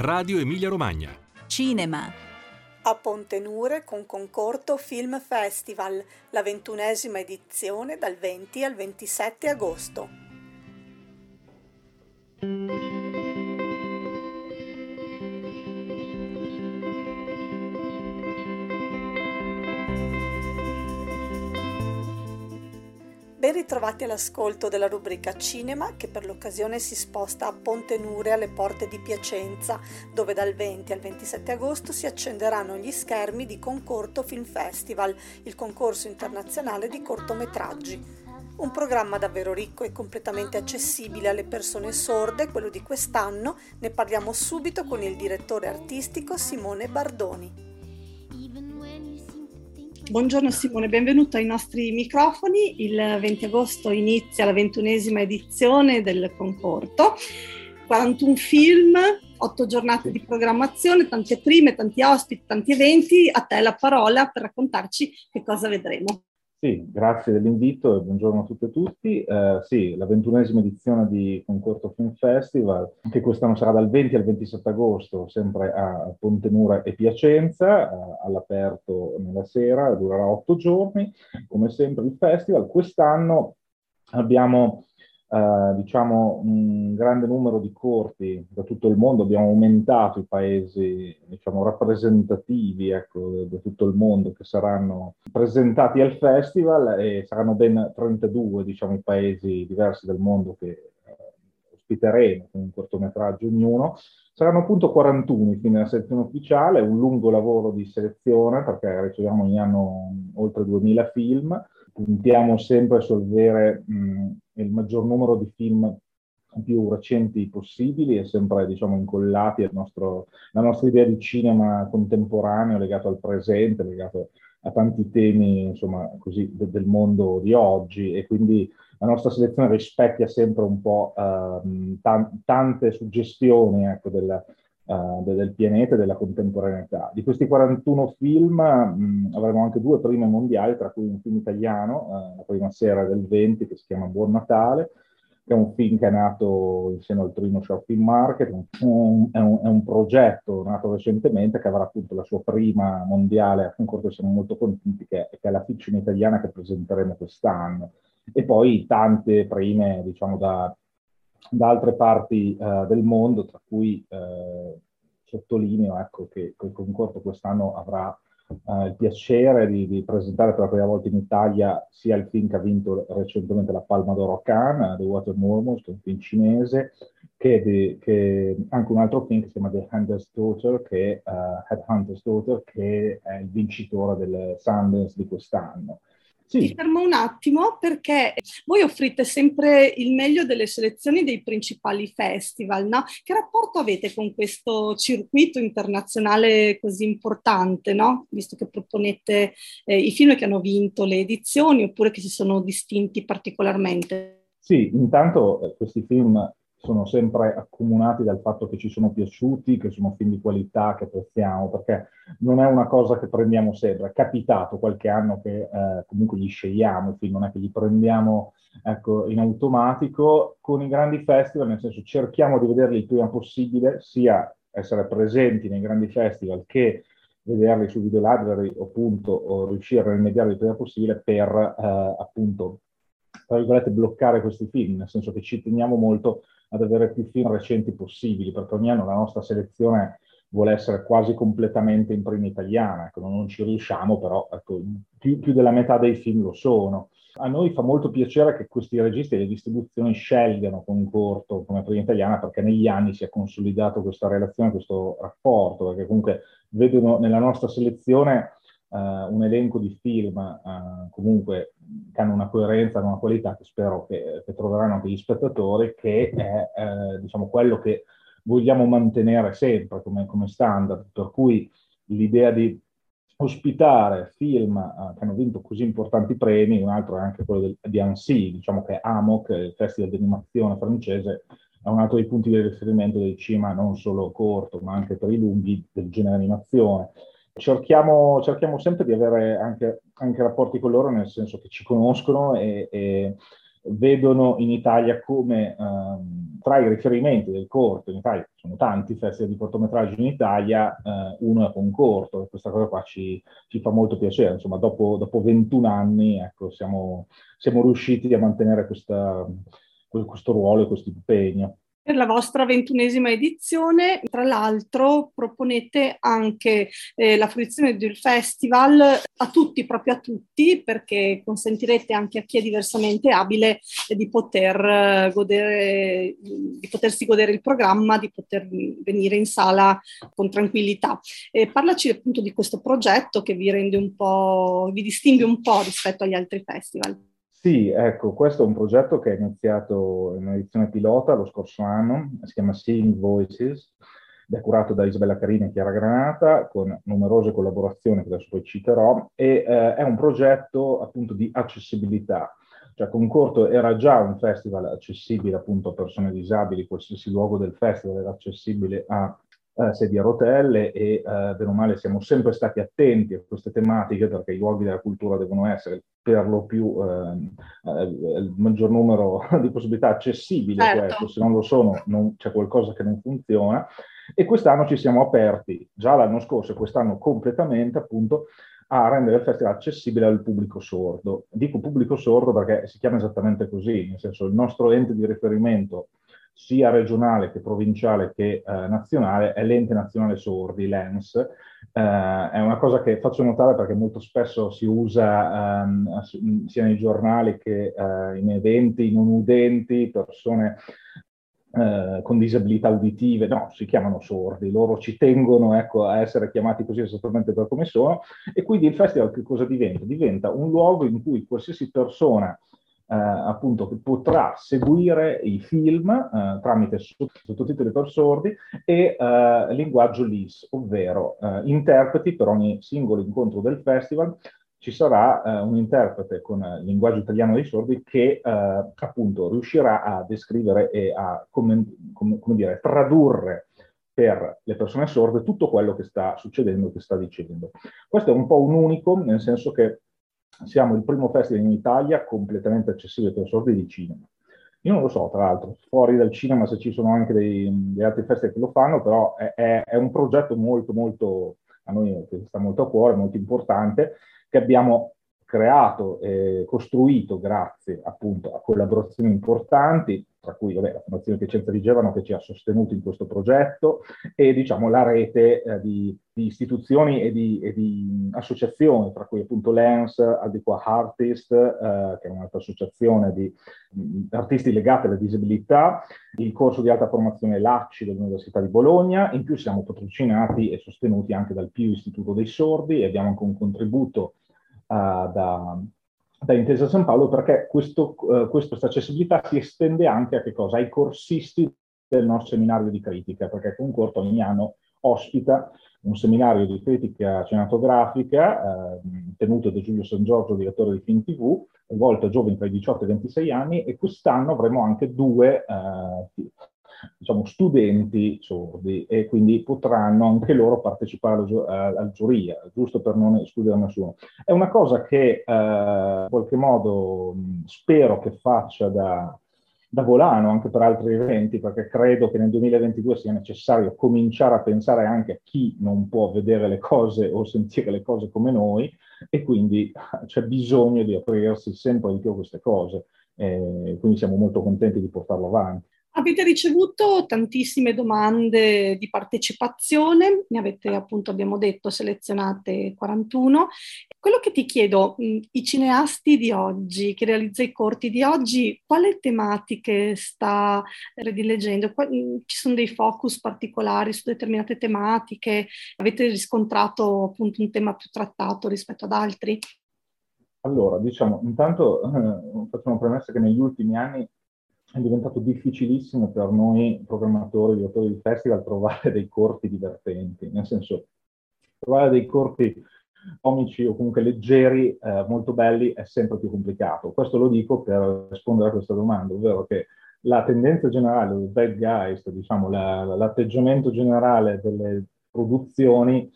Radio Emilia Romagna. Cinema. A Pontenure con Concorto Film Festival, la ventunesima edizione dal 20 al 27 agosto. Ben ritrovati all'ascolto della rubrica Cinema che per l'occasione si sposta a Ponte Nure alle porte di Piacenza, dove dal 20 al 27 agosto si accenderanno gli schermi di Concorto Film Festival, il concorso internazionale di cortometraggi. Un programma davvero ricco e completamente accessibile alle persone sorde, quello di quest'anno, ne parliamo subito con il direttore artistico Simone Bardoni. Buongiorno Simone, benvenuto ai nostri microfoni. Il 20 agosto inizia la ventunesima edizione del concorso. 41 film, 8 giornate di programmazione, tante prime, tanti ospiti, tanti eventi. A te la parola per raccontarci che cosa vedremo. Sì, grazie dell'invito e buongiorno a tutte e tutti. Eh, sì, la ventunesima edizione di Concorso Film Festival, che quest'anno sarà dal 20 al 27 agosto, sempre a Pontemura e Piacenza, eh, all'aperto nella sera, durerà otto giorni, come sempre il festival. Quest'anno abbiamo eh, diciamo, un grande numero di corti da tutto il mondo, abbiamo aumentato i paesi diciamo, rappresentativi ecco, da tutto il mondo che saranno presentati al festival e saranno ben 32 diciamo, i paesi diversi del mondo che eh, ospiteremo con un cortometraggio ognuno. Saranno appunto 41 i film della selezione ufficiale, un lungo lavoro di selezione perché riceviamo ogni anno oltre 2000 film puntiamo sempre su avere il maggior numero di film più recenti possibili e sempre diciamo, incollati alla nostra idea di cinema contemporaneo legato al presente, legato a tanti temi insomma, così, de- del mondo di oggi. E quindi la nostra selezione rispecchia sempre un po' uh, t- tante suggestioni ecco, della, uh, del pianeta e della contemporaneità. Di questi 41 film mh, avremo anche due prime mondiali, tra cui un film italiano, uh, la prima sera del 20, che si chiama Buon Natale, che è un film che è nato insieme al Trino Shopping Market, un, è, un, è, un, progetto nato recentemente che avrà appunto la sua prima mondiale a concorso, siamo molto contenti che, che è la fiction italiana che presenteremo quest'anno. E poi tante prime, diciamo, da da altre parti uh, del mondo, tra cui uh, sottolineo ecco, che il concorso quest'anno avrà uh, il piacere di, di, presentare per la prima volta in Italia sia il film che ha vinto recentemente la Palma d'Oro a Cannes, The Water Murmurs, che è un film cinese, che, di, che, anche un altro film che si chiama The Hunter's Daughter, che, Headhunter's Daughter, che è il vincitore del Sundance di quest'anno. Sì. Mi fermo un attimo perché voi offrite sempre il meglio delle selezioni dei principali festival, no? Che rapporto avete con questo circuito internazionale così importante, no? Visto che proponete eh, i film che hanno vinto le edizioni oppure che si sono distinti particolarmente. Sì, intanto eh, questi film sono sempre accomunati dal fatto che ci sono piaciuti, che sono film di qualità, che apprezziamo, perché non è una cosa che prendiamo sempre. È capitato qualche anno che eh, comunque gli scegliamo i non è che li prendiamo ecco, in automatico. Con i grandi festival, nel senso cerchiamo di vederli il prima possibile, sia essere presenti nei grandi festival che vederli su video library appunto, o riuscire a rimediare il prima possibile per eh, appunto tra virgolette bloccare questi film, nel senso che ci teniamo molto ad avere più film recenti possibili, perché ogni anno la nostra selezione vuole essere quasi completamente in prima italiana, ecco, non ci riusciamo, però ecco, più, più, della metà dei film lo sono. A noi fa molto piacere che questi registi e le distribuzioni scelgano Concorto come prima italiana perché negli anni si è consolidato questa relazione, questo rapporto, perché comunque vedono nella nostra selezione uh, un elenco di film uh, comunque che hanno una coerenza, una qualità che spero che, che troveranno anche gli spettatori, che è eh, diciamo quello che vogliamo mantenere sempre come, come, standard, per cui l'idea di ospitare film uh, che hanno vinto così importanti premi, un altro è anche quello del, di Annecy, diciamo che AMOC, il festival di animazione francese, è un altro dei punti di riferimento del cinema non solo corto, ma anche per i lunghi del genere animazione cerchiamo, cerchiamo sempre di avere anche, anche, rapporti con loro, nel senso che ci conoscono e, e vedono in Italia come um, tra i riferimenti del corto in Italia, sono tanti festival di cortometraggi in Italia, eh, uno è un corto e questa cosa qua ci, ci fa molto piacere, insomma dopo, dopo 21 anni ecco, siamo, siamo riusciti a mantenere questa, questo ruolo e questo impegno per la vostra ventunesima edizione. Tra l'altro proponete anche eh, la fruizione del festival a tutti, proprio a tutti, perché consentirete anche a chi è diversamente abile di poter eh, godere, di potersi godere il programma, di poter venire in sala con tranquillità. Parlaci appunto di questo progetto che vi rende un po', vi distingue un po' rispetto agli altri festival. Sì, ecco, questo è un progetto che è iniziato in un'edizione pilota lo scorso anno, si chiama Seeing Voices, è curato da Isabella Carini e Chiara Granata, con numerose collaborazioni che adesso poi citerò, e eh, è un progetto appunto di accessibilità. Cioè Concorto era già un festival accessibile appunto a persone disabili, qualsiasi luogo del festival era accessibile a eh, sedie a rotelle e eh, bene o male siamo sempre stati attenti a queste tematiche perché i luoghi della cultura devono essere per lo più ehm, eh, il maggior numero di possibilità accessibili certo. a questo, se non lo sono non, c'è qualcosa che non funziona e quest'anno ci siamo aperti, già l'anno scorso e quest'anno completamente appunto a rendere il festival accessibile al pubblico sordo. Dico pubblico sordo perché si chiama esattamente così, nel senso il nostro ente di riferimento sia regionale che provinciale che eh, nazionale è l'ente nazionale sordi, l'ENS. Eh, è una cosa che faccio notare perché molto spesso si usa ehm, sia nei giornali che eh, in eventi non udenti, persone eh, con disabilità uditive, no, si chiamano sordi, loro ci tengono ecco, a essere chiamati così esattamente per come sono e quindi il festival che cosa diventa? Diventa un luogo in cui qualsiasi persona eh, appunto potrà seguire i film eh, tramite sottotitoli per sordi e eh, linguaggio LIS, ovvero eh, interpreti per ogni singolo incontro del festival ci sarà eh, un interprete con il linguaggio italiano dei sordi che eh, appunto riuscirà a descrivere e a come, come, come dire, tradurre per le persone sorde tutto quello che sta succedendo, che sta dicendo. Questo è un po' un unico, nel senso che siamo il primo festival in Italia completamente accessibile per sordi di cinema. Io non lo so, tra l'altro, fuori dal cinema se ci sono anche dei, degli altri festival che lo fanno, però è, è, è, un progetto molto, molto, a noi che sta molto a cuore, molto importante, che abbiamo creato e costruito grazie appunto a collaborazioni importanti, tra cui vabbè, la Fondazione Piacenza di Gevano che ci ha sostenuto in questo progetto e diciamo la rete eh, di, di, istituzioni e di, e di, associazioni, tra cui appunto l'ENS, Adequa Artist, eh, che è un'altra associazione di, di artisti legati alle disabilità, il corso di alta formazione LACCI dell'Università di Bologna, in più siamo patrocinati e sostenuti anche dal PIU Istituto dei Sordi e abbiamo anche un contributo da, da, Intesa San Paolo perché questo, uh, questa accessibilità si estende anche? Ai corsisti del nostro seminario di critica, perché Concorto ogni anno ospita un seminario di critica cinematografica eh, tenuto da Giulio San Giorgio, direttore di Film TV, rivolto a giovani tra i 18 e i 26 anni e quest'anno avremo anche due eh, diciamo, studenti sordi e quindi potranno anche loro partecipare al, giuria, giusto per non escludere nessuno. È una cosa che eh, in qualche modo spero che faccia da, da volano anche per altri eventi, perché credo che nel 2022 sia necessario cominciare a pensare anche a chi non può vedere le cose o sentire le cose come noi e quindi c'è bisogno di aprirsi sempre di più a queste cose. Eh, quindi siamo molto contenti di portarlo avanti. Avete ricevuto tantissime domande di partecipazione, ne avete appunto, abbiamo detto, selezionate 41. Quello che ti chiedo, i cineasti di oggi, chi realizza i corti di oggi, quale tematiche sta redileggendo? Ci sono dei focus particolari su determinate tematiche? Avete riscontrato appunto un tema più trattato rispetto ad altri? Allora, diciamo, intanto eh, faccio premessa che negli ultimi anni è diventato difficilissimo per noi programmatori, direttori di festival, trovare dei corti divertenti, nel senso trovare dei corti comici o comunque leggeri, eh, molto belli, è sempre più complicato. Questo lo dico per rispondere a questa domanda, ovvero che la tendenza generale, il bad guys, diciamo, la, l'atteggiamento generale delle produzioni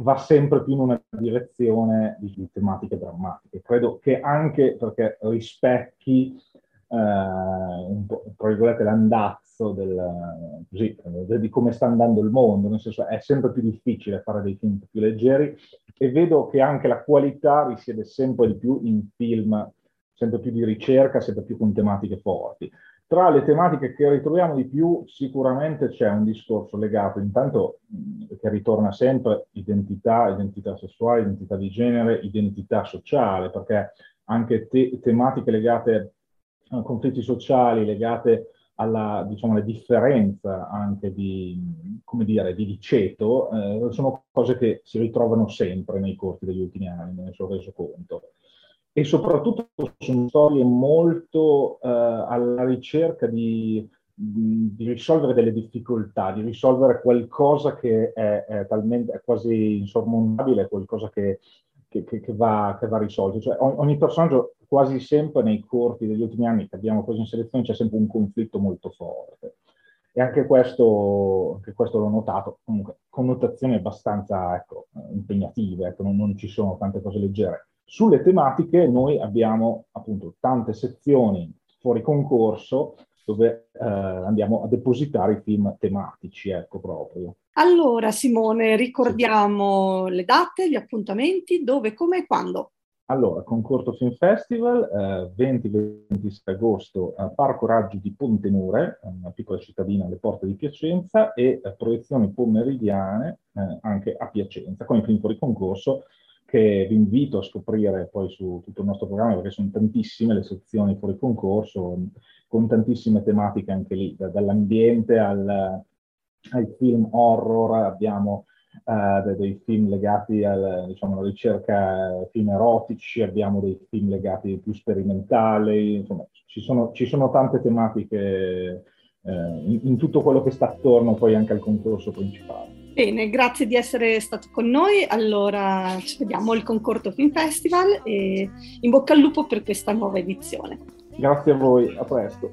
va sempre più in una direzione di, di tematiche drammatiche. Credo che anche perché rispecchi eh, tra virgolette, l'andazzo del, così, di come sta andando il mondo, nel senso è sempre più difficile fare dei film più leggeri e vedo che anche la qualità risiede sempre di più in film sempre più di ricerca, sempre più con tematiche forti. Tra le tematiche che ritroviamo di più sicuramente c'è un discorso legato intanto che ritorna sempre identità, identità sessuale, identità di genere, identità sociale, perché anche te- tematiche legate conflitti sociali, legate alla diciamo, differenza anche di, dire, di ceto, eh, sono cose che si ritrovano sempre nei corsi degli ultimi anni, me ne sono reso conto. E soprattutto sono storie molto eh, alla ricerca di, di, risolvere delle difficoltà, di risolvere qualcosa che è, è talmente è quasi insormontabile, qualcosa che, che, che, va, che va risolto. Cioè, ogni personaggio quasi sempre nei corti degli ultimi anni che abbiamo preso in selezione c'è sempre un conflitto molto forte. E anche questo, anche questo l'ho notato, comunque connotazioni abbastanza ecco, impegnative, ecco, non, non, ci sono tante cose leggere. Sulle tematiche noi abbiamo appunto tante sezioni fuori concorso dove eh, andiamo a depositare i film tematici, ecco proprio. Allora Simone, ricordiamo le date, gli appuntamenti, dove, come e quando? Allora, Concordo Film Festival, eh, 20-26 agosto a Parco Raggi di Pontenure, una piccola cittadina alle porte di Piacenza, e eh, proiezioni pomeridiane eh, anche a Piacenza, con i film fuori concorso che vi invito a scoprire poi su tutto il nostro programma, perché sono tantissime le sezioni fuori concorso, con tantissime tematiche anche lì, dall'ambiente al, ai film horror, abbiamo uh, dei film legati alla diciamo, ricerca film erotici, abbiamo dei film legati più sperimentali, insomma ci sono, ci sono tante tematiche uh, in, in, tutto quello che sta attorno poi anche al concorso principale. Bene, grazie di essere stato con noi. Allora ci vediamo al Concordo Film Festival e in bocca al lupo per questa nuova edizione. Grazie a voi, a presto.